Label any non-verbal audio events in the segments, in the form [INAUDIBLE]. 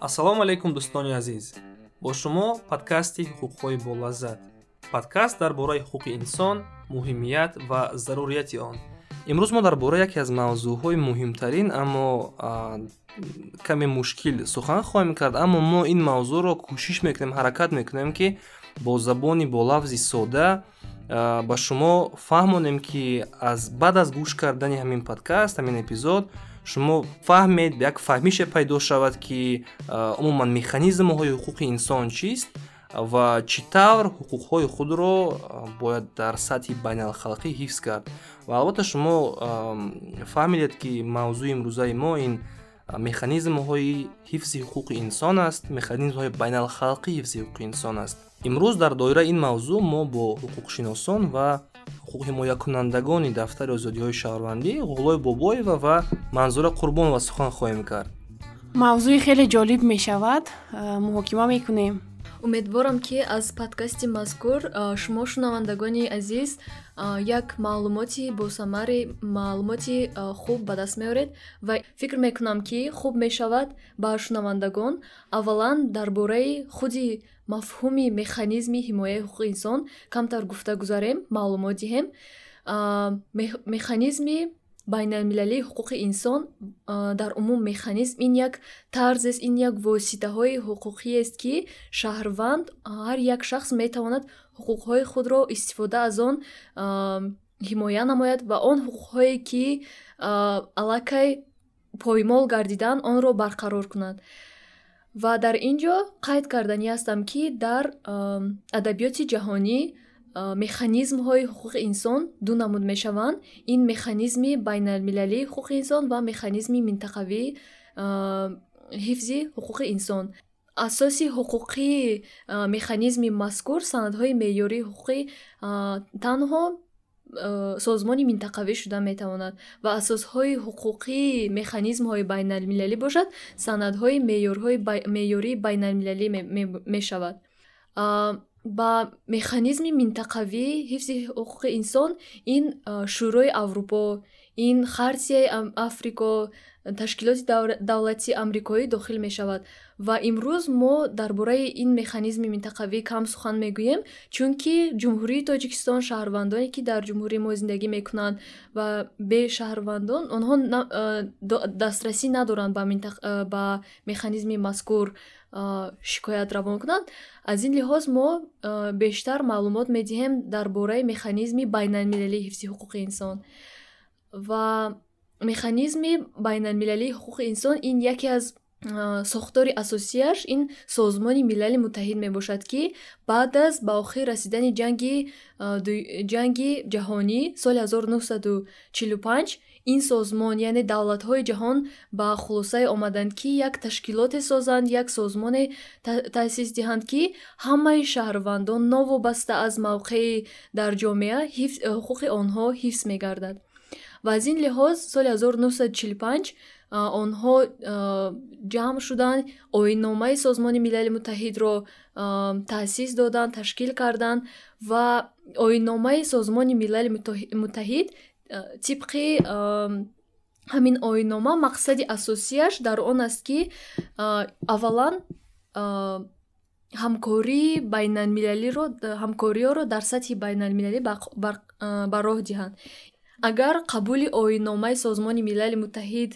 ассалому алайкум дӯстони азиз. Бо шумо подкасти ҳуқуқҳои болаззат подкаст дар бораи ҳуқуқи инсон муҳимият ва зарурияти он. Имрӯз мо дар бораи яке аз мавзӯъҳои муҳимтарин аммо каме мушкил сухан хоҳем кард. Аммо мо ин мавзӯъро кӯшиш мекунем ҳаракат мекунем ки бо забони бо лафзи сода ба шумо фаҳмонем ки аз баъд аз гӯш кардани ҳамин подкаст ҳамин эпизод шумо фаҳмед як фаҳмише пайдо шавад ки умуман механизмҳои ҳуқуқи инсон чист ва чӣ тавр ҳуқуқҳои худро бояд дар сатҳи байналхалқӣ ҳифз кард. Ва албатта шумо фаҳмидед ки мавзӯи имрӯзаи мо ин механизмҳои ҳифзи ҳуқуқи инсон аст механизмҳои байналхалқии ҳифзи ҳуқуқи инсон аст. Имрӯз дар доираи ин мавзӯъ мо бо ҳуқуқшиносон ва ҳуқуқҳимоякунандагони дафтари озодиҳои шаҳрвандӣ ғулои бобоева ва манзура қурбонова сухан хоҳем кард. Мавзӯи хеле ҷолиб мешавад. Муҳокима мекунем умедворам ки аз подкасти мазкур шумо шунавандагони азиз як маълумоти босамари маълумоти хуб ба даст меоред ва фикр мекунам ки хуб мешавад ба шунавандагон. Аввалан дар бораи худи мафҳуми механизми ҳимояи ҳуқуқи инсон камтар гуфта гузарем маълумот диҳем механизми байналмилалии ҳуқуқи инсон дар умум механизм ин як тарзест ин як воситаҳои ҳуқуқиест ки шаҳрванд ҳар як шахс метавонад ҳуқуқҳои худро истифода аз он ҳимоя намояд ва он ҳуқуқҳое ки аллакай поймол гардидаанд онро барқарор кунад. Ва дар ин ҷо қайд карданӣ ҳастам ки дар адабиёти ҷаҳонӣ механизмҳои ҳуқуқи инсон ду намуд мешаванд. Ин механизми байналмилалии ҳуқуқи инсон ва механизми минтақавии ҳифзи ҳуқуқи инсон. Асоси ҳуқуқии механизми мазкур санадҳои меъёрии ҳуқуқи танҳо созмони минтақавӣ шуда метавонад ва асосҳои ҳуқуқии механизмҳои байналмилалӣ бошад санадҳои меъёрҳои меъёрии байналмилалӣ мешавад ба механизми минтақавӣ ҳифзи ҳуқуқи инсон ин шӯрои аврупо ин хартияи африко ташкилоти давлати амрикоӣ дохил мешавад. Ва имрӯз мо дар бораи ин механизми минтақавӣ кам сухан мегӯем чунки ҷумҳурии тоҷикистон шаҳрвандоне ки дар ҷумҳурии мо зиндагӣ мекунанд ва бешаҳрвандон онҳо дастрасӣ надоранд ба механизми мазкур шикоят равон кунанд. Аз ин лиҳоз мо бештар маълумот медиҳем дар бораи механизми байналмилалии ҳифзи ҳуқуқи инсон. Ва механизми байналмилалии ҳуқуқи инсон. Ин яке аз сохтори асосияш ин созмони милали муттаҳид мебошад ки баъд аз ба охир расидани ҷанги ҷанги ҷаҳонӣ соли 1945 ин созмон яъне давлатҳои ҷаҳон ба хулосае омаданд ки як ташкилоте созанд як созмоне таъсис диҳанд ки ҳамаи шаҳрвандон новобаста аз мавқеи дар ҷомеа ҳуқуқи онҳо ҳифз мегардад ва аз ин лиҳоз соли 1945 онҳо ҷамъ шуданд оинномаи созмони милали муттаҳидро таъсис доданд ташкил карданд ва оинномаи созмони милали муттаҳид тибқи ҳамин оиннома мақсади асосияш дар он аст ки аввалан ҳамкории байналмилалиро ҳамкориёро дар сатҳи байналмилалӣ ба роҳ диҳанд агар қабули оинномаи созмони милали муттаҳид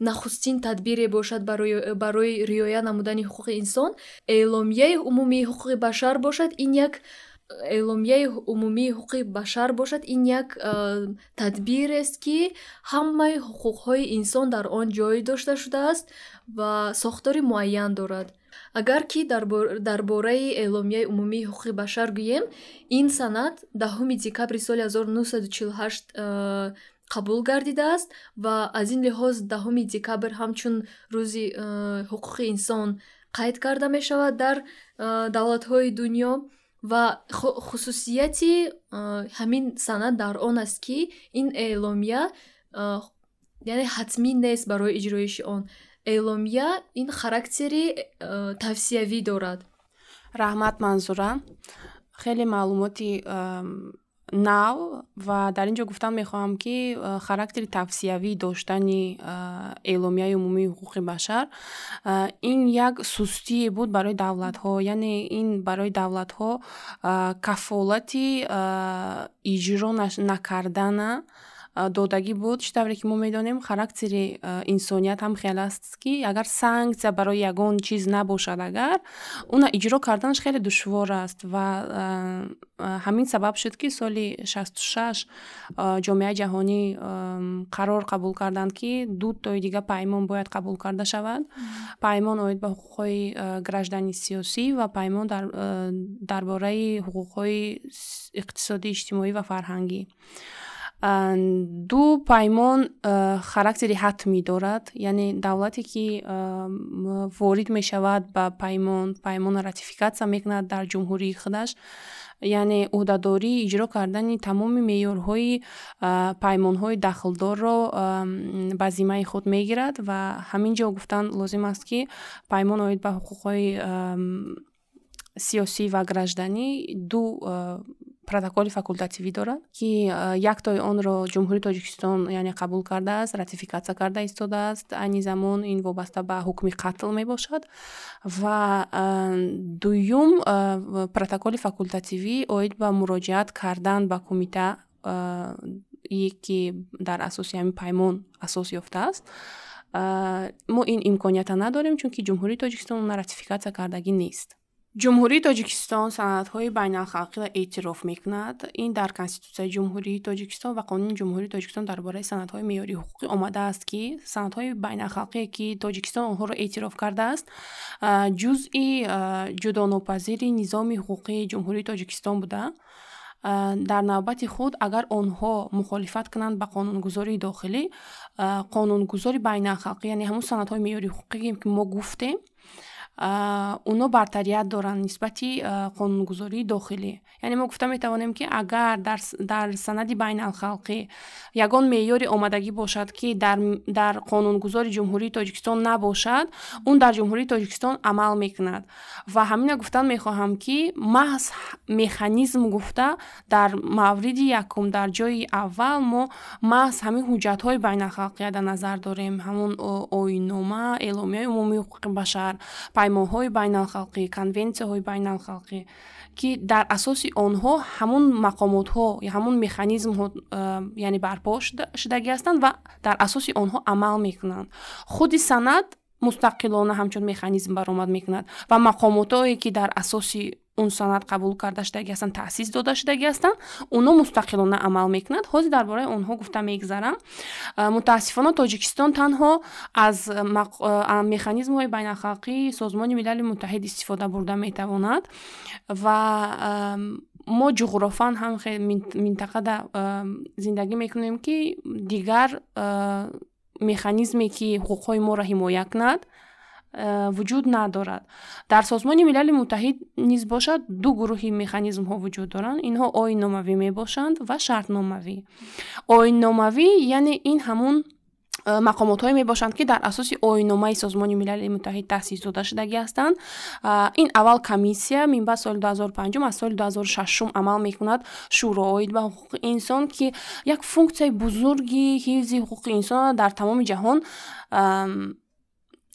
нахустин тадбире бошад барои риоя намудани ҳуқуқи инсон эъломияи умумии ҳуқуқи башар бошад ин як эъломияи умумии ҳуқуқи башар бошад ин як тадбирест ки ҳамаи ҳуқуқҳои инсон дар он ҷой дошта шудааст ва сохтори муайян дорад агар ки дар бораи эъломияи умумии ҳуқуқи башар гӯем ин санад даҳуми декабри соли 1948 қабул гардидааст ва аз ин лиҳоз даҳуми декабр ҳамчун рӯзи ҳуқуқи инсон қайд карда мешавад дар давлатҳои дунё ва хусусияти ҳамин санад дар он аст ки ин эъломия яъне ҳатмӣ нест барои иҷроиши он эъломия ин характери тавсиявӣ дорад. Раҳмат манзура. Хеле маълумоти нав ва дар ин ҷо гуфтан мехоҳам ки характери тавсиявӣ доштани эъломияи умумии ҳуқуқи башар. Ин як сустие буд барои давлатҳо. Яъне ин барои давлатҳо кафолати иҷро накардана додагӣ буд. Чӣ тавре ки мо медонем характери инсоният ҳам хеле аст ки агар санксия барои ягон чиз набошад агар уна иҷро карданаш хеле душвор аст ва ҳамин сабаб шуд ки соли шасту шаш ҷомеаи ҷаҳонӣ қарор қабул карданд ки ду тои дигар паймон бояд қабул карда шавад. Паймон оид ба ҳуқуқҳои граждани сиёсӣ ва паймон дар бораи ҳуқуқҳои иқтисодӣ иҷтимоӣ ва фарҳангӣ ду паймон характери ҳатмӣ дорад яъне давлате ки ворид мешавад ба паймон паймонро ратификатсия мекунад дар ҷумҳурии худаш. Яъне ӯҳдадории иҷро кардани тамоми меъёрҳои паймонҳои дахлдорро ба зиммаи худ мегирад. Ва ҳамин ҷо гуфтан лозим аст ки паймон оид ба ҳуқуқҳои сиёсӣ ва гражданӣ ду протоколи факултативӣ дорад ки яктои онро ҷумҳурии тоҷикистон яъне қабул кардааст ратификатсия карда истодааст айни замон ин вобаста ба ҳукми қатл мебошад ва дуюм протоколи факултативӣ оид ба муроҷиат кардан ба кумита ки дар асоси ҳамин паймон асос ёфтааст. Мо ин имкониятро надорем чунки ҷумҳурии тоҷикистон онро ратификатсия кардагӣ нест ҷумҳурии тоҷикистон санадҳои байналхалқиро эътироф мекунад. Ин дар конститутсияи ҷумҳурии тоҷикистон ва қонуни ҷумҳурии тоҷикистон дар бораи санадҳои меъёрии ҳуқуқӣ омадааст ки санадҳои байналхалқие ки тоҷикистон онҳоро эътироф кардааст ҷузъи ҷудонопазири низоми ҳуқуқии ҷумҳурии тоҷикистон буда. Дар навбати худ агар онҳо мухолифат кунанд ба қонунгузории дохилӣ қонунгузори байналхалқӣ яъне ҳамун санадҳои меъёрии ҳуқуқие ки мо гуфтем онҳо бартарият доранд нисбати қонунгузории дохилӣ. Яъне мо гуфта метавонем ки агар дар санади байналхалқӣ ягон меъёре омадагӣ бошад ки дар қонунгузори ҷумҳурии тоҷикистон набошад он дар ҷумҳурии тоҷикистон амал мекунад. Ва ҳамина гуфтан мехоҳам ки маҳз механизм гуфта дар мавриди якум дар ҷои аввал мо маҳз ҳамин ҳуҷҷатҳои байналхалқия дар назар дорем. Ҳамон оиннома эъломияи умумии ҳуқуқи башар паймонҳои байналхалқӣ конвенсияҳои байналхалқӣ ки дар асоси онҳо ҳамун мақомотҳо ҳамун механизмҳо яъне барпо шудагӣ ҳастанд ва дар асоси онҳо амал мекунанд. Худи санад мустақилона ҳамчун механизм баромад мекунад ва мақомотое ки дар асоси он санад қабул карда шудагӣ ҳастанд таъсис дода шудагӣ ҳастанд онҳо мустақилона амал мекунад. Ҳозир дар бораи онҳо гуфта мегзарам мутаассифона тоҷикистон танҳо аз механизмҳои байналхалқии созмони милали муттаҳид истифода бурда метавонад ва мо ҷуғрофан ҳам минтақада зиндагӣ мекунем ки дигар механизме ки ҳуқуқҳои моро ҳимоя кунад вуҷуд надорад. Дар созмони милали муттаҳид низ бошад ду гурӯҳи механизмҳо вуҷуд доранд. Инҳо оинномавӣ мебошанд ва шартномавӣ. Оинномавӣ яъне ин ҳамун э, мақомотҳое мебошанд ки дар асоси оинномаи созмони милали муттаҳид таъсис дода шудагӣ ҳастанд. Ин аввал комиссия минбаъд соли 2005 аз соли 2006 амал мекунад шӯро оид ба ҳуқуқи инсон ки як функсияи бузурги ҳифзи ҳуқуқи инсонро дар тамоми ҷаҳон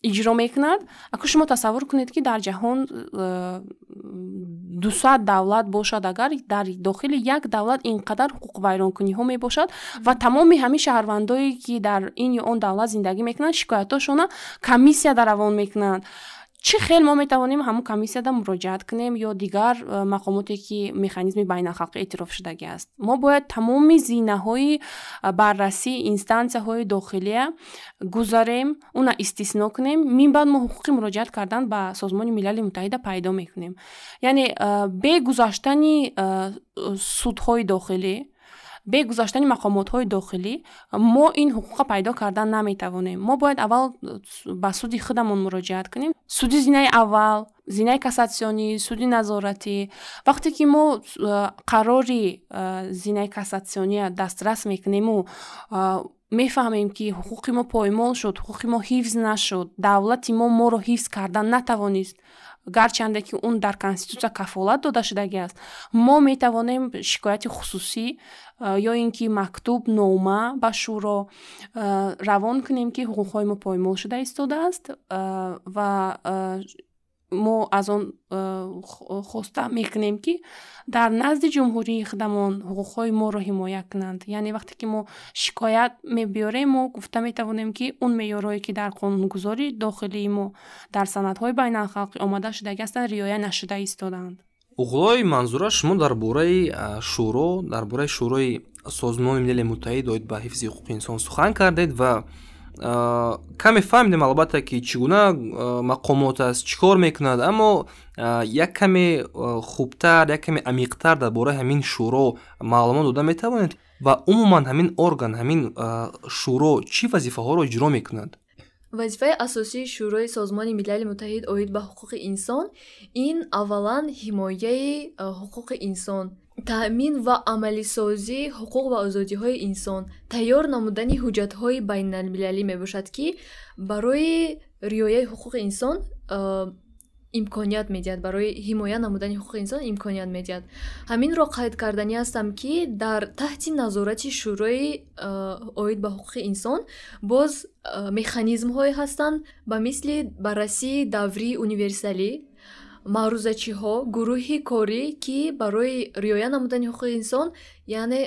иҷро мекунад. Акӯ шумо тасаввур кунед ки дар ҷаҳон э, дусад давлат бошад. Агар дар дохили як давлат ин қадар ҳуқуқвайронкуниҳо мебошад ва тамоми ҳамин шаҳрвандое ки дар ин ё он давлат зиндагӣ мекунанд шикоятҳошона комиссия дар равон мекунанд чӣ хел мо метавонем ҳамун комиссияда муроҷиат кунем ё дигар э, мақомоте ки механизми байналхалқӣ эътироф шудагӣ аст? Мо бояд тамоми зинаҳои э, баррасӣ инстансияҳои дохилия гузарем уна истисно кунем минбаъд мо ҳуқуқи муроҷиат кардан ба созмони милали муттаҳида пайдо мекунем. Яъне э, бе гузаштани судҳои дохилӣ бе гузаштани мақомотҳои дохилӣ мо ин ҳуқуқа пайдо кардан наметавонем. Мо бояд аввал ба суди худамон муроҷиат кунем. Суди зинаи аввал зинаи кассатсионӣ суди назоратӣ. Вақте ки мо қарори зинаи кассатсиония дастрас мекунему мефаҳмем ки ҳуқуқи мо поймол шуд ҳуқуқи мо ҳифз нашуд давлати мо моро ҳифз кардан натавонист. Гарчанде ки он дар конститутсия кафолат дода шудагӣ аст мо метавонем шикояти хусусӣ ё ин ки мактуб нома ба шӯро равон кунем ки ҳуқуқҳои мо поймол шуда истодааст ва мо аз он э, хоста мекунем ки дар назди ҷумҳурии худамон ҳуқуқҳои моро ҳимоя кунанд. Яъне вақте ки мо шикоят мебиёрем мо гуфта метавонем ки он меъёрҳое ки дар қонунгузори дохилии мо дар санадҳои байналхалқӣ омада шудагӣ ҳастанд риоя нашуда истодаанд уғлои манзура шумо дар бораи шӯро дар бораи шӯрои созмони милали муттаҳид оид ба ҳифзи ҳуқуқи инсон сухан кардед ва каме фаҳмидем албатта ки чӣ гуна мақомот аст чӣ кор мекунад. Аммо як каме хубтар як каме амиқтар дар бораи ҳамин шӯро маълумот дода метавонед ва умуман ҳамин орган ҳамин шӯро чӣ вазифаҳоро иҷро мекунад вазифаи асосии шӯрои созмони милали муттаҳид оид ба ҳуқуқи инсон. Ин аввалан ҳимояи ҳуқуқи инсон таъмин ва амалисозии ҳуқуқ ва озодиҳои инсон. Тайёр намудани ҳуҷҷатҳои байналмилалӣ мебошад ки барои риояи ҳуқуқи инсон имконият медиҳад барои ҳимоя намудани ҳуқуқи инсон имконият медиҳад ҳаминро қайд кардани ҳастам ки дар таҳти назорати шӯрои оид ба ҳуқуқи инсон боз механизмҳое ҳастанд ба мисли баррасии даврии универсалӣ маърузачиҳо гурӯҳи корӣ ки барои риоя намудани ҳуқуқи инсон яъне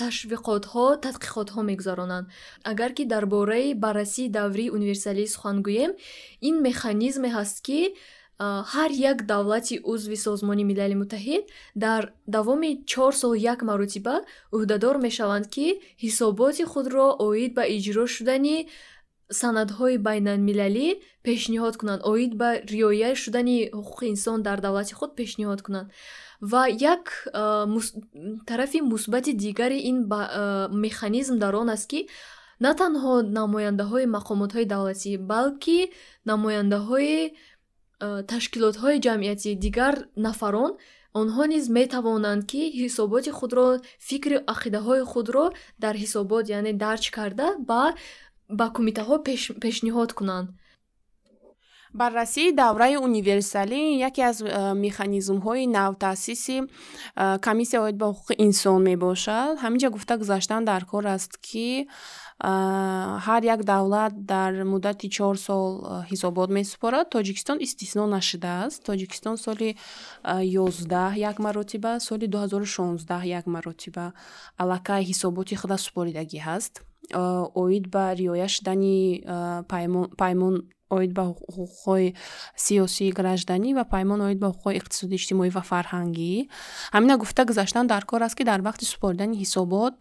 ташвиқотҳо тадқиқотҳо мегузаронанд. Агар ки дар бораи баррасии даврии универсалӣ сухан гӯем ин механизме ҳаст ки ҳар як давлати узви созмони милали муттаҳид дар давоми чор сол як маротиба ӯҳдадор мешаванд ки ҳисоботи худро оид ба иҷро шудани санадҳои байналмилалӣ пешниҳод кунанд оид ба риоя шудани ҳуқуқи инсон дар давлати худ пешниҳод кунанд ва як тарафи мусбати дигари ин механизм дар он аст ки на танҳо намояндаҳои мақомотҳои давлатӣ балки намояндаҳои ташкилотҳои ҷамъиятӣ дигар нафарон онҳо низ метавонанд ки ҳисоботи худро фикри ақидаҳои худро дар ҳисобот яъне дарҷ карда ба ба кумитаҳо пешниҳод кунанд баррасии давраи универсалӣ яке аз э, механизмҳои навтаъсиси э, комиссия оид ба ҳуқуқи инсон мебошад. Ҳамин ҷа гуфта гузаштан дар кор аст ки э, ҳар як давлат дар муддати чор сол ҳисобот месупорад. Тоҷикистон истисно нашудааст тоҷикистон соли ёздаҳ як маротиба соли дуҳазору шонздаҳ як маротиба аллакай ҳисоботи худа супоридагӣ ҳаст. Оид ба риоя шудани паймон оид ба ҳуқуқҳои сиёсии гражданӣ ва паймон оид ба ҳуқуқҳои иқтисодӣ иҷтимоӣ ва фарҳангӣ. Ҳамина гуфта гузаштан дар кор аст ки дар вақти супоридани ҳисобот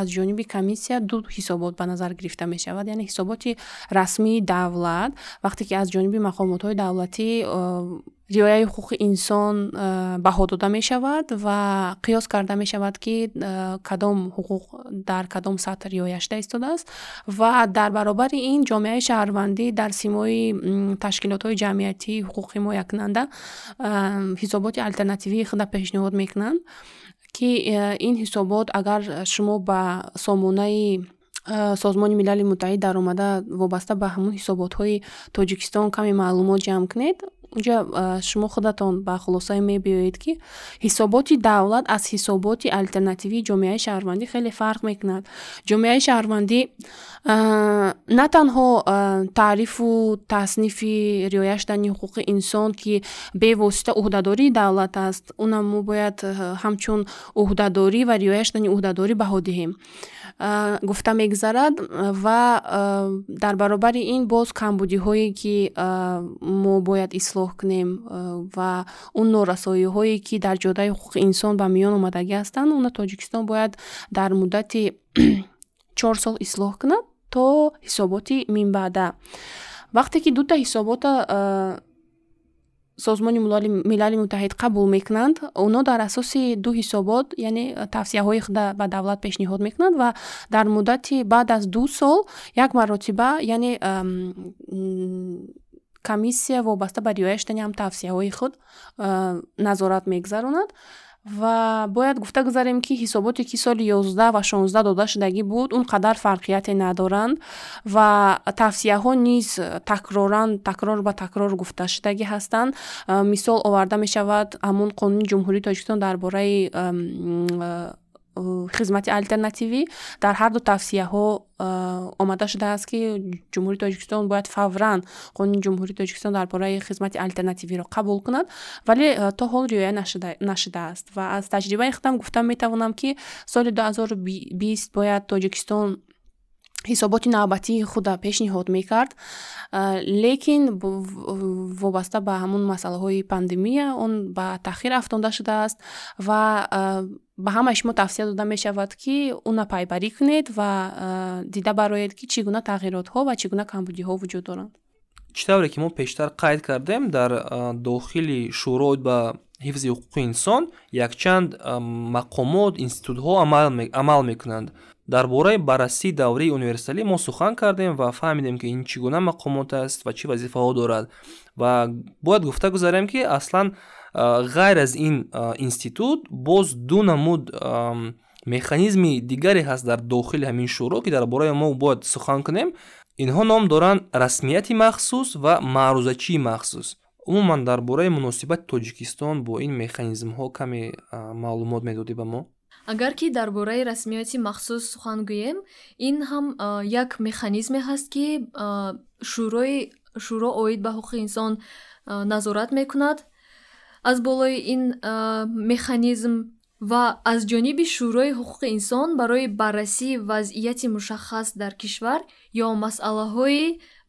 аз ҷониби комиссия ду ҳисобот ба назар гирифта мешавад. Яъне ҳисоботи расмии давлат вақте ки аз ҷониби мақомотҳои давлатӣ риояи ҳуқуқи инсон э, баҳо дода мешавад ва қиёс карда мешавад ки э, кадом ҳуқуқ дар кадом сатҳ риоя шуда истодааст. Ва дар баробари ин ҷомеаи шаҳрвандӣ дар симои ташкилотҳои ҷамъиятӣ ҳуқуқи ҳимоякунанда э, ҳисоботи алтернативии худа пешниҳод мекунанд ки ин ҳисобот агар шумо ба сомонаи созмони милали муттаҳид даромада вобаста ба ҳамун ҳисоботҳои тоҷикистон каме маълумот ҷамъ кунед унҷа шумо худатон ба хулосае мебиёед ки ҳисоботи давлат аз ҳисоботи алтернативии ҷомеаи шаҳрвандӣ хеле фарқ мекунад. Ҷомеаи шаҳрвандӣ на танҳо таърифу таснифи риоя шудани ҳуқуқи инсон ки бевосита ӯҳдадории давлат аст унам мо бояд ҳамчун ӯҳдадорӣ ва риоя шудани ӯҳдадорӣ баҳо диҳем гуфта мегузарад ва дар баробари ин боз камбудиҳое ки мо бояд ислоҳ кунем ва он норасоиҳое ки дар ҷодаи ҳуқуқи инсон ба миён омадагӣ ҳастанд уна тоҷикистон бояд дар муддати [CLEARS THROAT] чор сол ислоҳ кунад то ҳисоботи минбаъда. Вақте ки дута ҳисобота созмони милали муттаҳид қабул мекунанд. Онҳо дар асоси ду ҳисобот яъне тавсияҳои худа ба давлат пешниҳод мекунанд ва дар муддати баъд аз ду сол як маротиба яъне комиссия вобаста ба риоя шудани ҳам тавсияҳои худ назорат мегузаронад ва бояд гуфта гузарем ки ҳисоботе ки соли ёздаҳ ва шонздаҳ дода шудагӣ буд он қадар фарқияте надоранд ва тавсияҳо низ такроран такрор ба такрор гуфта шудагӣ ҳастанд. Мисол оварда мешавад ҳамун қонуни ҷумҳурии тоҷикистон дар бораи хизмати алтернативӣ дар ҳарду тавсияҳо омада шудааст ки ҷумҳурии тоҷикистон бояд фавран қонуни ҷумҳурии тоҷикистон дар бораи хизмати алтернативиро қабул кунад. Вале то ҳол риоя нашудааст ва аз таҷрибаи худам гуфта метавонам ки соли 2020 бояд тоҷикистон ҳисоботи навбатии худа пешниҳод мекард. Лекин вобаста ба ҳамун масъалаҳои пандемия он ба таъхир афтонда шудааст ва ба ҳамаи шумо тавсия дода мешавад ки уна пайбарӣ кунед ва дида бароед ки чӣ гуна тағйиротҳо ва чӣ гуна камбудиҳо вуҷуд доранд. Чӣ тавре ки мо пештар қайд кардем дар дохили шӯро ба ҳифзи ҳуқуқи инсон якчанд мақомот институтҳо амал мекунанд дар бораи баррасии даврии универсалӣ мо сухан кардем ва фаҳмидем ки ин чӣ гуна мақомот аст ва чӣ вазифаҳо дорад. Ва бояд гуфта гузарем ки аслан ғайр аз ин институт боз ду намуд механизми дигаре ҳаст дар дохили ҳамин шӯро ки дар бораи мо бояд сухан кунем. Инҳо ном доранд расмияти махсус ва маърузачии махсус умуман дар бораи муносибати тоҷикистон бо ин механизмҳо каме маълумот медодӣ ба мо агар ки дар бораи расмиёти махсус сухан гӯем ин ҳам як механизме ҳаст ки шӯрои шӯро оид ба ҳуқуқи инсон назорат мекунад. Аз болои ин механизм ва аз ҷониби шӯрои ҳуқуқи инсон барои баррасии вазъияти мушаххас дар кишвар ё масъалаҳои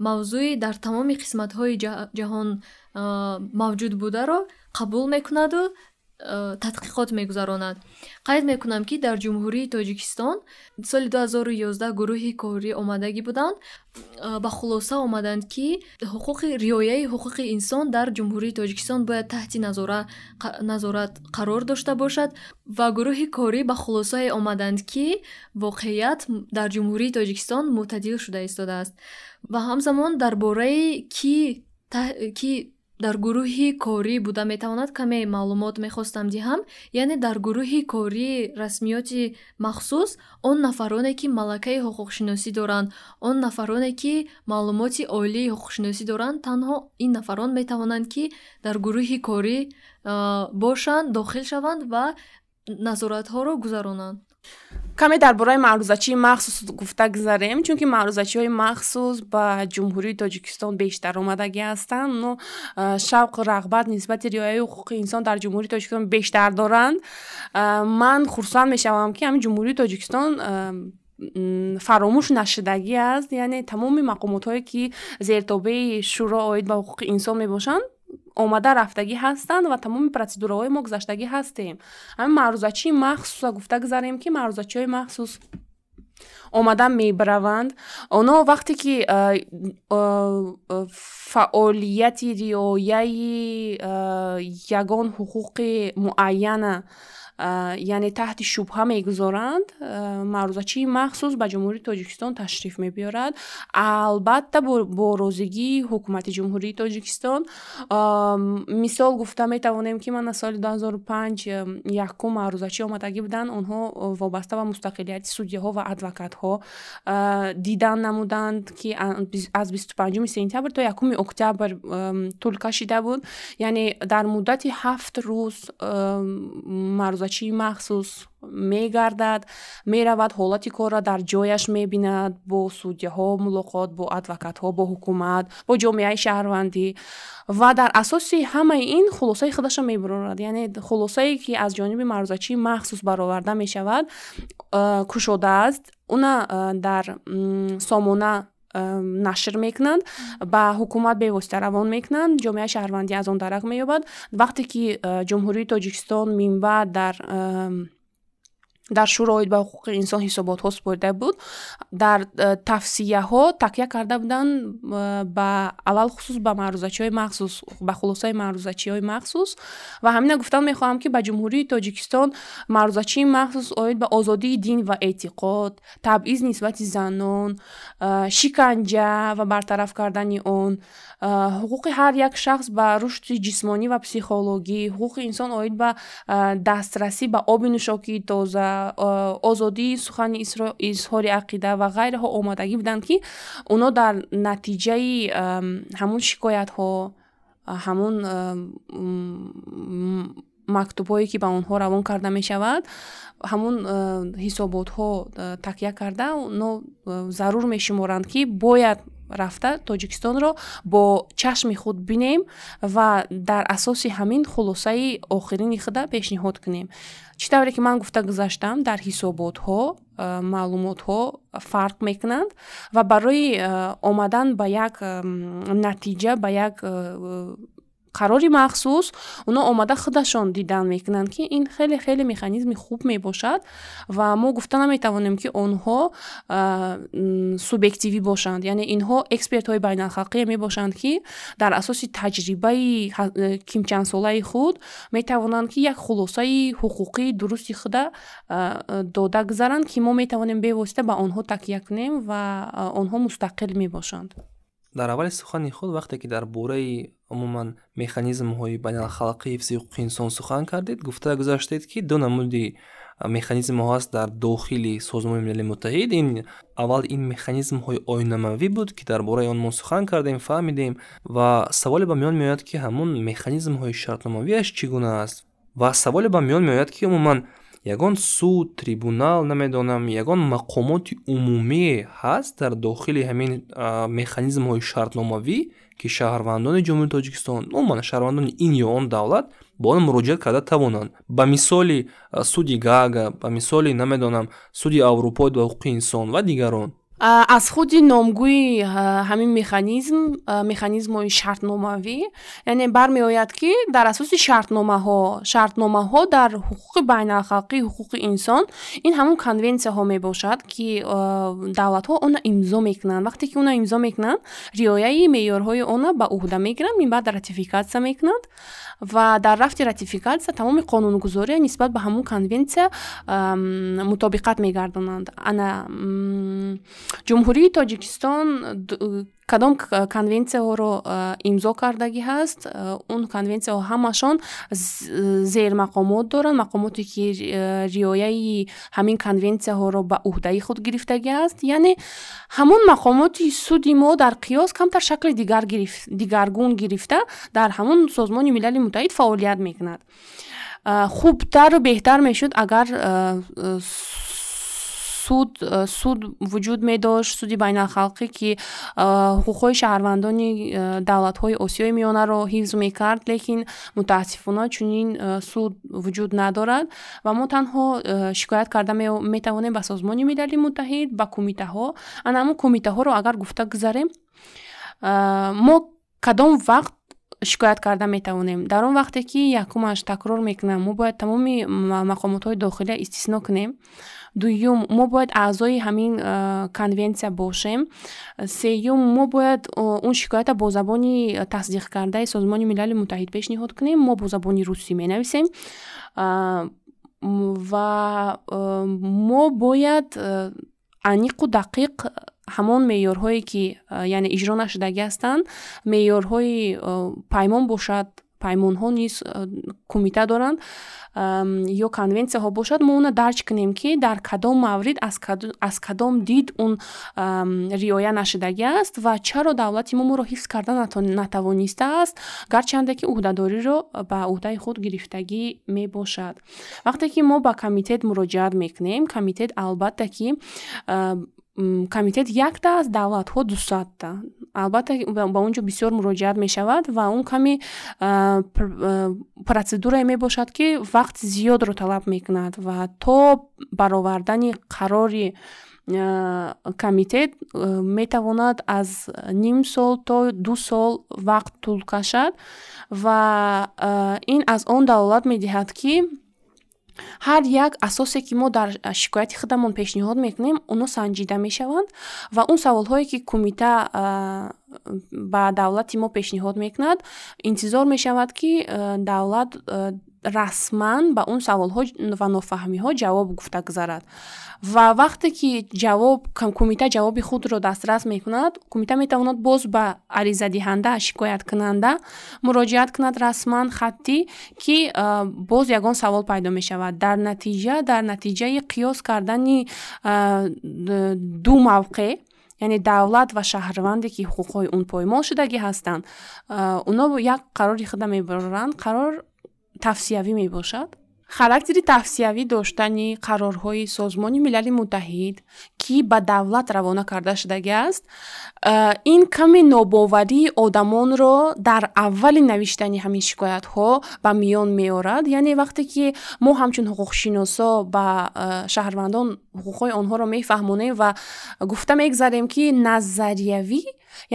мавзӯи дар тамоми қисматҳои ҷаҳон мавҷуд бударо қабул мекунаду тадқиқот мегузаронад. Қайд мекунам ки дар ҷумҳурии тоҷикистон соли 2011 гурӯҳи корӣ омадагӣ буданд. Э, ба хулоса омаданд ки ҳуқуқи риояи ҳуқуқи инсон дар ҷумҳурии тоҷикистон бояд таҳти назорат қарор дошта бошад ва гурӯҳи корӣ ба хулосае омаданд ки воқеият дар ҷумҳурии тоҷикистон мӯътадил шуда истодааст. Ва ҳамзамон дар бораи ки дар гурӯҳи корӣ буда метавонад каме маълумот мехостам диҳам. Яъне дар гурӯҳи кории расмиёти махсус он нафароне ки малакаи ҳуқуқшиносӣ доранд. Он нафароне ки маълумоти олии ҳуқуқшиносӣ доранд. Танҳо ин нафарон метавонанд ки дар гурӯҳи корӣ бошанд дохил шаванд ва назоратҳоро гузаронанд каме дар бораи маърузачии махсус гуфта гузарем чунки маърузачиҳои махсус ба ҷумҳурии тоҷикистон бештар омадагӣ ҳастанд но шавқу рағбат нисбати риояи ҳуқуқи инсон дар ҷумҳурии тоҷикистон бештар доранд. Ман хурсанд мешавам ки ҳамин ҷумҳурии тоҷикистон фаромӯш нашудагӣ аст яъне тамоми мақомотҳое ки зертобаи шӯро оид ба ҳуқуқи инсон мебошанд омада рафтагӣ ҳастанд ва тамоми протсидураҳои мо гузаштагӣ ҳастем. Ҳамин маърузачии махсуса гуфта гузарем ки маърузачиҳои махсус омада мебараванд. Онҳо вақте ки фаъолияти риояи ягон ҳуқуқи муайяна яъне таҳти шубҳа мегузоранд маърузачии махсус ба ҷумҳурии тоҷикистон ташриф мебиёрад албатта бо розигии ҳукумати ҷумҳурии тоҷикистон мисол гуфта метавонем ки ман аз соли 2005 якум маърузачӣ омадагӣ буданд онҳо вобаста ба мустақилияти судяҳо ва адвокатҳо дидан намуданд ки аз 25 сентябр то 1 октябр тӯл кашида буд яъне дар муддати ҳафт рӯз маъруза чии махсус мегардад меравад ҳолати корро дар ҷояш мебинад бо судяҳо мулоқот бо адвокатҳо бо ҳукумат бо ҷомеаи шаҳрвандӣ. Ва дар асоси ҳамаи ин хулосаи худашро мебарорад яъне хулосае ки аз ҷониби маърузачии махсус бароварда мешавад кушодааст. Уна дар сомона нашр мекунанд ба ҳукумат бевосита равон мекунанд. Ҷомеаи шаҳрвандӣ аз он дарак меёбад. Вақте ки ҷумҳурии тоҷикистон минбаъд дар дар шӯро оид ба ҳуқуқи инсон ҳисоботҳо супорида буд. Дар э, тавсияҳо такя карда буданд э, ба алалхусус ба маърузачиҳои махсус ба хулосаи маърузачиҳои махсус. Ва ҳамина гуфтан мехоҳам ки ба ҷумҳурии тоҷикистон маърузачии махсус оид ба озодии дин ва эътиқод табъиз нисбати занон э, шиканҷа ва бартараф кардани он ҳуқуқи ҳар як шахс ба рушди ҷисмонӣ ва психологӣ. Ҳуқуқи инсон оид ба дастрасӣ ба оби нӯшокии тоза озодии сухани изҳори ақида ва ғайраҳо омадагӣ буданд ки оно дар натиҷаи ҳамун шикоятҳо ҳамун мактубҳое ки ба онҳо равон карда мешавад ҳамун ҳисоботҳо такя карда оно зарур мешуморанд ки бояд рафта тоҷикистонро бо чашми худ бинем ва дар асоси ҳамин хулосаи охирини худа пешниҳод кунем. Чӣ тавре ки ман гуфта гузаштам дар ҳисоботҳо маълумотҳо фарқ мекунанд ва барои омадан ба як натиҷа ба як қарори махсус оно омада худашон дидан мекунанд ки ин хеле хеле механизми хуб мебошад ва мо гуфта наметавонем ки онҳо субъективӣ бошанд. Яъне инҳо экспертҳои байналхалқие мебошанд ки дар асоси таҷрибаи кимчандсолаи худ метавонанд ки як хулосаи ҳуқуқии дурусти худа дода гузаранд ки мо метавонем бевосита ба онҳо такя кунем ва онҳо мустақил мебошанд дар аввали сухани худ вақте ки дар бораи умуман механизмҳои байналхалқии ҳифзи ҳуқуқи инсон сухан кардед гуфта гузаштед ки ду намуди механизмҳо ҳаст дар дохили созмони милали муттаҳид. Ин аввал ин механизмҳои оинамавӣ буд ки дар бораи он мо сухан кардем фаҳмидем ва саволе ба миён меояд ки ҳамун механизмҳои шартномавиаш чӣ гуна аст ва саволе ба миён меояд ки умуман ягон суд трибунал намедонам ягон мақомоти умумие ҳаст дар дохили ҳамин механизмҳои шартномавӣ ки шаҳрвандони ҷумҳурии тоҷикистон умуман шаҳрвандони ин ё он давлат ба он муроҷиат карда тавонанд. Ба мисоли суди гага ба мисоли намедонам суди аврупои ба ҳуқуқи инсон ва дигарон аз худи номгӯи ҳамин механизм механизмҳои шартномавӣ яъне бармеояд ки дар асоси шартномаҳо шартномаҳо дар ҳуқуқи байналхалқии ҳуқуқи инсон ин ҳамун конвенсияҳо мебошад ки давлатҳо онро имзо мекунанд. Вақте ки онро имзо мекунанд риояи меъёрҳои онро ба уҳда мегиранд минбаъд ратификатсия мекунанд ва дар рафти ратификатсия тамоми қонунгузория нисбат ба ҳамун конвенсия мутобиқат мегардонанд. Ана ҷумҳурии тоҷикистон кадом конвенсияҳоро имзо кардагӣ ҳаст. Он конвенсияҳо ҳамашон зермақомот доранд. Мақомоте ки риояи ҳамин конвенсияҳоро ба уҳдаи худ гирифтагӣ аст яъне ҳамон мақомоти суди мо дар қиёс камтар шакли дигаргун гирифта дар ҳамон созмони милали муттаҳид фаъолият мекунад. Хубтару беҳтар мешуд агар суд э, суд вуҷуд медошт суди байналхалқӣ ки э, ҳуқуқҳои шаҳрвандони э, давлатҳои осиёи миёнаро ҳифз мекард лекин мутаассифона чунин суд вуҷуд надорад ва мо танҳо шикоят карда метавонем ба созмони милали муттаҳид ба кумитаҳо ана ҳамун кумитаҳоро агар гуфта гузарем мо кадом вақт шикоят карда метавонем. Дар он вақте ки якумаш такрор мекунам мо бояд тамоми мақомотҳои дохилия истисно кунем. Дуюм мо бояд аъзои ҳамин конвенсия бошем. Сеюм мо бояд он шикоята бо забони тасдиқкардаи созмони милали муттаҳид пешниҳод кунем. Мо бо забони русӣ менависем. Ва мо бояд аниқу дақиқ ҳамон меъёрҳое ки яъне иҷро нашудагӣ ҳастанд меъёрҳои паймон бошад паймонҳо низ кумита доранд ё конвенсияҳо бошад. Мо оно дарҷ кунем ки дар кадом маврид аз кадом дид он риоя нашудагӣ аст ва чаро давлати мо моро ҳифз карда натавонистааст гарчанде ки уҳдадориро ба уҳдаи худ гирифтагӣ мебошад. Вақте ки мо ба комитет муроҷиат мекунем комитет албатта ки комитет якта аз давлатҳо дусадта албатта ба он ҷо бисёр муроҷиат мешавад ва он каме процедурае мебошад ки вақти зиёдро талаб мекунад ва то баровардани қарори комитет метавонад аз ним сол то ду сол вақт тӯл кашад ва ин аз он далолат медиҳад ки ҳар як асосе ки мо дар шикояти худамон пешниҳод мекунем оно санҷида мешаванд ва он саволҳое ки кумита ба давлати мо пешниҳод мекунад интизор мешавад ки давлат расман ба он саволҳо ва нофаҳмиҳо ҷавоб гуфта гузарад. Ва вақте ки ҷавоб кумита ҷавоби худро дастрас мекунад кумита метавонад боз ба аризадиҳанда шикояткунанда муроҷиат кунад расман хаттӣ ки боз ягон савол пайдо мешавад. Дар натиҷа дар натиҷаи қиёс кардани ду мавқеъ яъне давлат ва шаҳрванде ки ҳуқуқҳои он поймол шудагӣ ҳастанд оно як қарори худа мебаранд қарор тавсиявӣ мебошад? Характери тавсиявӣ доштани қарорҳои созмони милали муттаҳид ки ба давлат равона карда шудагӣ аст ин каме нобоварии одамонро дар аввали навиштани ҳамин шикоятҳо ба миён меорад. Яъне вақте ки мо ҳамчун ҳуқуқшиносо ба шаҳрвандон ҳуқуқҳои онҳоро мефаҳмонем ва гуфта мегзарем ки назариявӣ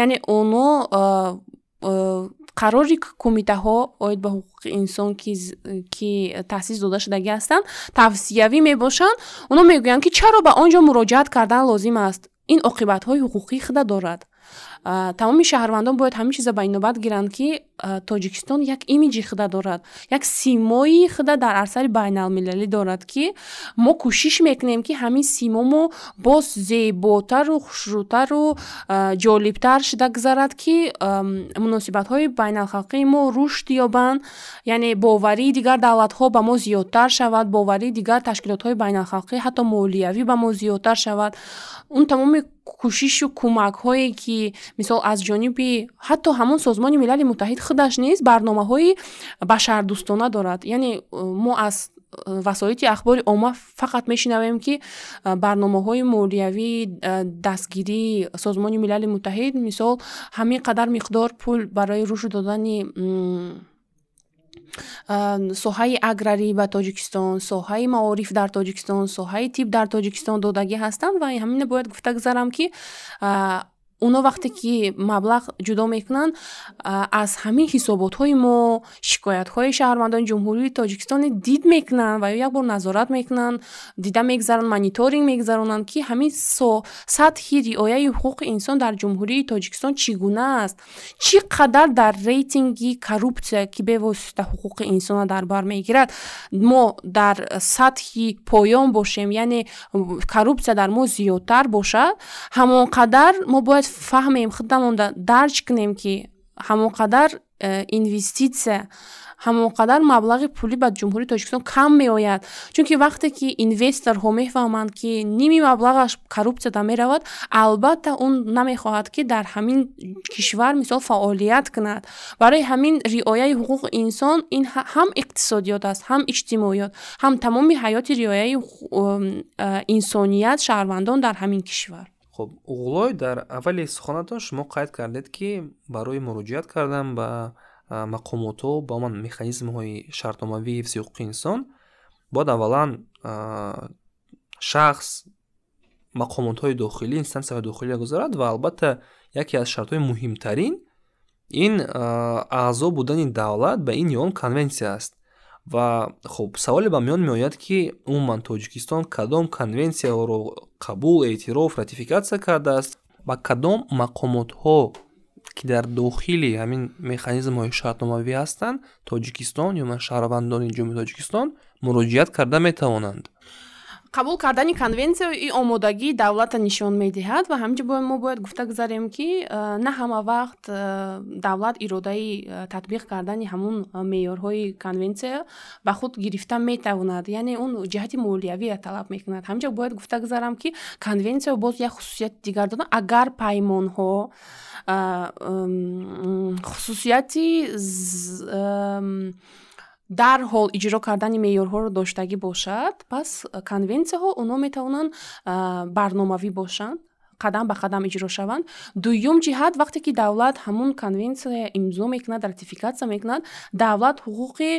яъне оно қарори кумитаҳо оид ба ҳуқуқи инсон ки таъсис дода шудагӣ ҳастанд тавсиявӣ мебошанд. Оно мегӯянд ки чаро ба он ҷо муроҷиат кардан лозим аст. Ин оқибатҳои ҳуқуқӣ худа дорад. Тамоми шаҳрвандон бояд ҳамин чиза ба инобат гиранд ки тоҷикистон як имиҷи худа дорад як симои худа дар арсари байналмилалӣ дорад ки мо кӯшиш мекунем ки ҳамин симомо боз зеботару хушрӯтару ҷолибтар шуда гузарад ки муносибатҳои байналхалқии мо рушд ёбанд. Яъне боварии дигар давлатҳо ба мо зиёдтар шавад боварии дигар ташкилотҳои байналхалқӣ ҳатто молиявӣ ба мо зиёдтар шавад. Он тамоми кӯшишу кӯмакҳое ки мисол аз ҷониби ҳатто ҳамон созмони милали муттаҳид худаш низ барномаҳои башардӯстона дорад яъне э, мо аз э, васоити ахбори омма фақат мешинавем ки э, барномаҳои молиявӣ дастгирии созмони милали муттаҳид мисол ҳамин қадар миқдор пул барои рушд додани соҳаи аграрӣ ба тоҷикистон соҳаи маориф дар тоҷикистон соҳаи тиб дар тоҷикистон додагӣ ҳастанд ва ҳамина бояд гуфта гузарам ки оно вақте ки маблағ ҷудо мекунанд аз ҳамин ҳисоботҳои мо шикоятҳои шаҳрвандони ҷумҳурии тоҷикистоне дид мекунанд ва ё як бор назорат мекунанд дида мегзаранд мониторинг мегзаронанд ки ҳамин сатҳи риояи ҳуқуқи инсон дар ҷумҳурии тоҷикистон чӣ гуна аст? Чӣ қадар дар рейтинги коррупсия ки бевосита ҳуқуқи инсона дар бар мегирад? Мо дар сатҳи поён бошем яъне коррупсия дар мо зиёдтар бошад. Ҳамон қадар мо бояд фаҳмем худамон дарҷ кунем ки ҳамон қадар э, инвеститсия ҳамон қадар маблағи пулӣ ба ҷумҳурии тоҷикистон кам меояд. Чунки вақте ки инвесторҳо мефаҳманд ки ними маблағаш коррупсияда меравад албатта он намехоҳад ки дар ҳамин кишвар мисол фаъолият кунад. Барои ҳамин риояи ҳуқуқи инсон ин ҳам иқтисодиёт аст ҳам иҷтимоиёт ҳам тамоми ҳаёти риояи э, инсоният шаҳрвандон дар ҳамин кишвар хуб уғлой дар аввали суханатон шумо қайд кардед ки барои муроҷиат кардан ба мақомотҳо ба уман механизмҳои шартномавии ҳифзи ҳуқуқи инсон бояд аввалан шахс мақомотҳои дохилӣ инстансияҳои дохилӣ гузарад ва албатта яке аз шартҳои муҳимтарин ин аъзо будани давлат ба ин ё он конвенсия аст ва хуб саволе ба миён меояд ки умуман тоҷикистон кадом конвенсияҳоро қабул эътироф ратификатсия кардааст. Ба кадом мақомотҳо ки дар дохили ҳамин механизмҳои шартномавӣ ҳастанд тоҷикистон ё шаҳрвандони ҷумҳурии тоҷикистон муроҷиат карда метавонанд қабул кардани конвенсия и омодагии давлата нишон медиҳад ва ҳаминҷо мо бояд гуфта гузарем ки э, на ҳама вақт э, давлат иродаи э, татбиқ кардани ҳамун меъёрҳои конвенсия ба худ гирифта метавонад. Яъне он ҷиҳати молиявия талаб мекунад. Ҳаминҷо бояд гуфта гузарам ки конвенсия боз як хусусияти дигар дорад агар паймонҳо хусусияти дарҳол иҷро кардани меъёрҳоро доштагӣ бошад пас конвенсияҳо онҳо метавонанд барномавӣ бошанд қадам ба қадам иҷро шаванд. Дуюм ҷиҳат вақте ки давлат ҳамун конвенсия имзо мекунад ратификатсия мекунад давлат ҳуқуқи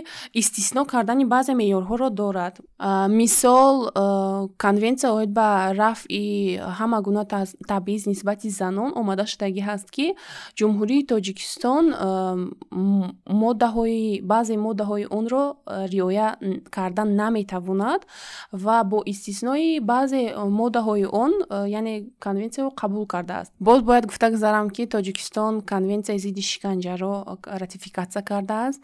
истисно кардани баъзе меъёрҳоро дорад. Мисол конвенсия оид ба рафъи ҳама гуна табъиз нисбати занон омада шудагӣ ҳаст ки ҷумҳурии тоҷикистон моддаҳои баъзе моддаҳои онро риоя кардан наметавонад ва бо истиснои баъзе моддаҳои он яъне конвенсияро қабул кардааст. Боз бояд гуфта гузарам ки тоҷикистон конвенсияи зидди шиканҷаро ратификатсия кардааст.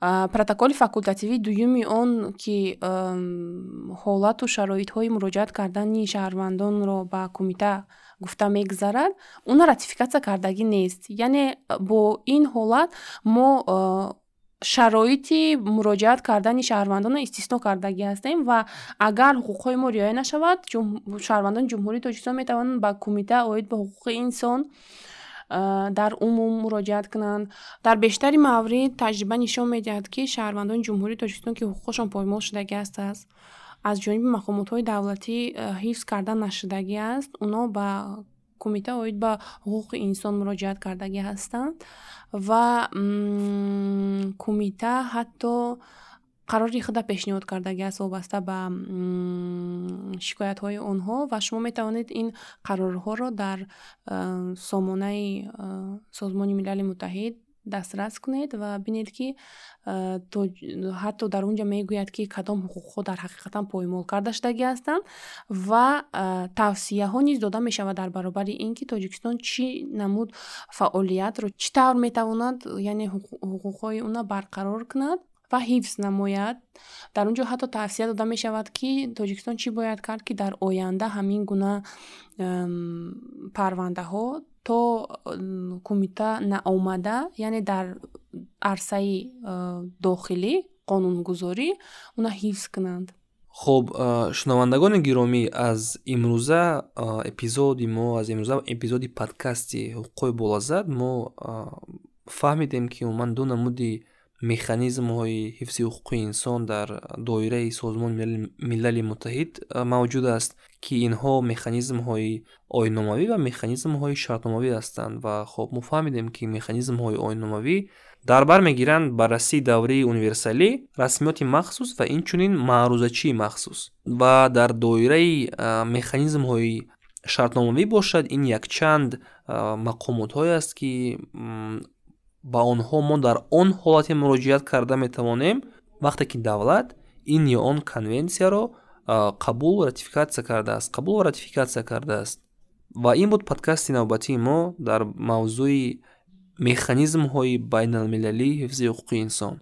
Протоколи факултативии дуюми он ки ҳолату шароитҳои муроҷиат кардани шаҳрвандонро ба кумита гуфта мегузарад уна ратификатсия кардагӣ нест. Яъне бо ин ҳолат мо шароити муроҷиат кардани шаҳрвандонро истисно кардагӣ ҳастем ва агар ҳуқуқҳои мо риоя нашавад шаҳрвандони ҷумҳурии тоҷикистон метавонанд ба кумита оид ба ҳуқуқи инсон дар умум муроҷиат кунанд. Дар бештари маврид таҷриба нишон медиҳад ки шаҳрвандони ҷумҳурии тоҷикистон ки ҳуқуқҳошон поймол шудагӣ ҳастааст аз ҷониби мақомотҳои давлатӣ ҳифз карда нашудагӣ аст оно ба кумита оид ба ҳуқуқи инсон муроҷиат кардагӣ ҳастанд ва кумита ҳатто қарори худа пешниҳод кардагӣ аст вобаста ба шикоятҳои онҳо ва шумо метавонед ин қарорҳоро дар сомонаи созмони милали муттаҳид дастрас кунед ва бинед ки ҳатто дар он ҷо мегӯяд ки кадом ҳуқуқҳо дар ҳақиқатан поймол карда шудагӣ ҳастанд ва тавсияҳо низ дода мешавад дар баробари ин ки тоҷикистон чӣ намуд фаъолиятро чӣ тавр метавонад яъне ҳуқуқҳои уна барқарор кунад ва ҳифз намояд. Дар он ҷо ҳатто тавсия дода мешавад ки тоҷикистон чӣ бояд кард ки дар оянда ҳамин гуна парвандаҳо то кумита наомада яъне дар арсаи дохилӣ қонунгузорӣ уна ҳифз кунанд. Хуб шунавандагони гиромӣ аз имрӯза эпизоди мо аз имрӯза эпизоди подкасти ҳуқуқҳои болаззат мо фаҳмидем ки умуман ду намуди механизмҳои ҳифзи ҳуқуқи инсон дар доираи созмони милали муттаҳид мавҷуд аст ки инҳо механизмҳои ойнномавӣ ва механизмҳои шартномавӣ ҳастанд. Ва хоб мо фаҳмидем ки механизмҳои ойнномавӣ дар бар мегиранд баррасии даврии универсалӣ расмиёти махсус ва инчунин маърузачии махсус. Ва дар доираи механизмҳои шартномавӣ бошад. Ин якчанд мақомотҳое аст ки ба онҳо мо дар он ҳолате муроҷиат карда метавонем. Вақте ки давлат ин ё он конвенсияро қабул ратификатсия кардааст қабул ва ратификатсия кардааст. Ва ин буд подкасти навбатии мо дар мавзӯи механизмҳои байналмилалии ҳифзи ҳуқуқи инсон